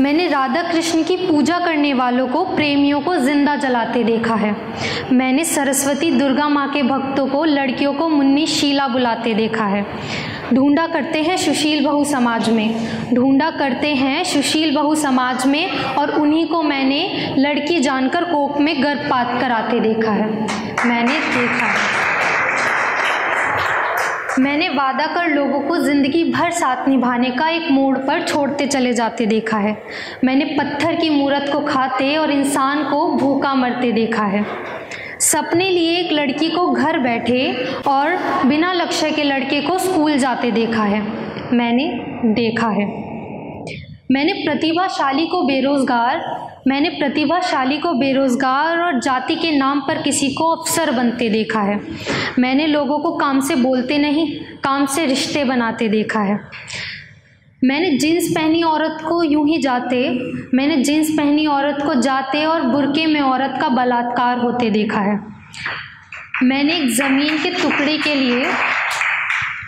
मैंने राधा कृष्ण की पूजा करने वालों को, प्रेमियों को ज़िंदा जलाते देखा है। मैंने सरस्वती दुर्गा माँ के भक्तों को, लड़कियों को मुन्नी शीला बुलाते देखा है। ढूंढा करते हैं सुशील बहु समाज में। ढूंढा करते हैं सुशील बहु समाज में और उन्हीं को मैंने लड़की जानकर कोप में गर्भपात कराते देखा है। मैंने देखा है। मैंने वादा कर लोगों को ज़िंदगी भर साथ निभाने का एक मोड़ पर छोड़ते चले जाते देखा है। मैंने पत्थर की मूरत को खाते और इंसान को भूखा मरते देखा है। सपने लिए एक लड़की को घर बैठे और बिना लक्ष्य के लड़के को स्कूल जाते देखा है। मैंने देखा है। मैंने प्रतिभाशाली को बेरोज़गार, मैंने प्रतिभाशाली को बेरोज़गार और जाति के नाम पर किसी को अफसर बनते देखा है। मैंने लोगों को काम से बोलते नहीं, काम से रिश्ते बनाते देखा है। मैंने जीन्स पहनी औरत को यूँ ही जाते, मैंने जीन्स पहनी औरत को जाते और बुरके में औरत का बलात्कार होते देखा है। मैंने एक ज़मीन के टुकड़े के लिए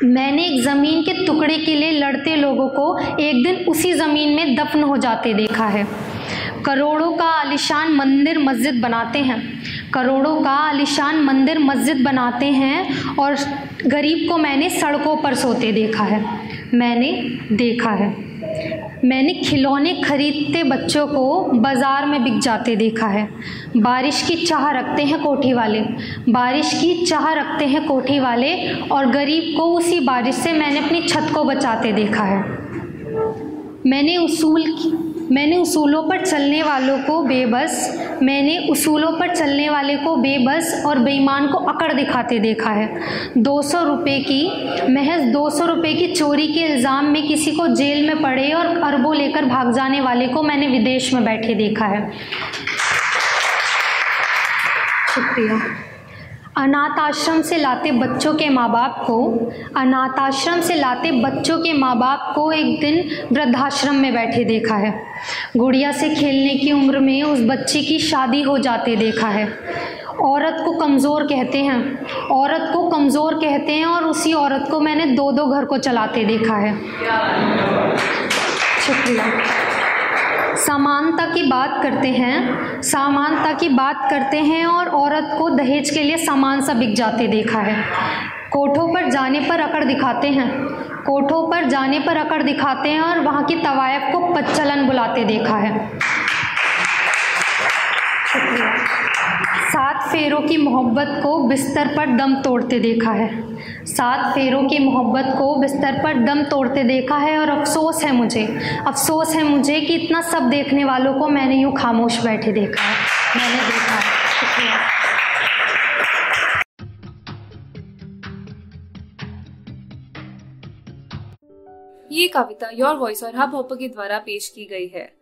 मैंने एक ज़मीन के टुकड़े के लिए लड़ते लोगों को एक दिन उसी ज़मीन में दफन हो जाते देखा है। करोड़ों का आलिशान मंदिर मस्जिद बनाते हैं। करोड़ों का आलिशान मंदिर मस्जिद बनाते हैं और गरीब को मैंने सड़कों पर सोते देखा है। मैंने देखा है। मैंने खिलौने खरीदते बच्चों को बाज़ार में बिक जाते देखा है। बारिश की चाह रखते हैं कोठी वाले। बारिश की चाह रखते हैं कोठी वाले और गरीब को उसी बारिश से मैंने अपनी छत को बचाते देखा है। मैंने उसूल मैंने उसूलों पर चलने वालों को बेबस, मैंने उसूलों पर चलने वाले को बेबस और बेईमान को अकड़ दिखाते देखा है। दो सौ रुपये की महज दो सौ रुपये की चोरी के इल्ज़ाम में किसी को जेल में पड़े और अरबों लेकर भाग जाने वाले को मैंने विदेश में बैठे देखा है। शुक्रिया। अनाथ आश्रम से लाते बच्चों के माँ बाप को अनाथ आश्रम से लाते बच्चों के माँ बाप को एक दिन वृद्धाश्रम में बैठे देखा है। गुड़िया से खेलने की उम्र में उस बच्चे की शादी हो जाते देखा है। औरत को कमज़ोर कहते हैं। औरत को कमज़ोर कहते हैं और उसी औरत को मैंने दो दो घर को चलाते देखा है। शुक्रिया। समानता की बात करते हैं, समानता की बात करते हैं और औरत को दहेज के लिए सामान सा बिक जाते देखा है। कोठों पर जाने पर अकड़ दिखाते हैं, कोठों पर जाने पर अकड़ दिखाते हैं और वहाँ की तवायफ को पच्चलन बुलाते देखा है शुक्रिया फेरों की मोहब्बत को बिस्तर पर दम तोड़ते देखा है। सात फेरों की मोहब्बत को बिस्तर पर दम तोड़ते देखा है और अफसोस है मुझे। अफसोस है मुझे कि इतना सब देखने वालों को मैंने यूँ खामोश बैठे देखा है। मैंने देखा है। शुक्रिया। ये कविता योर वॉइस और हब हॉपर के द्वारा पेश की गई है।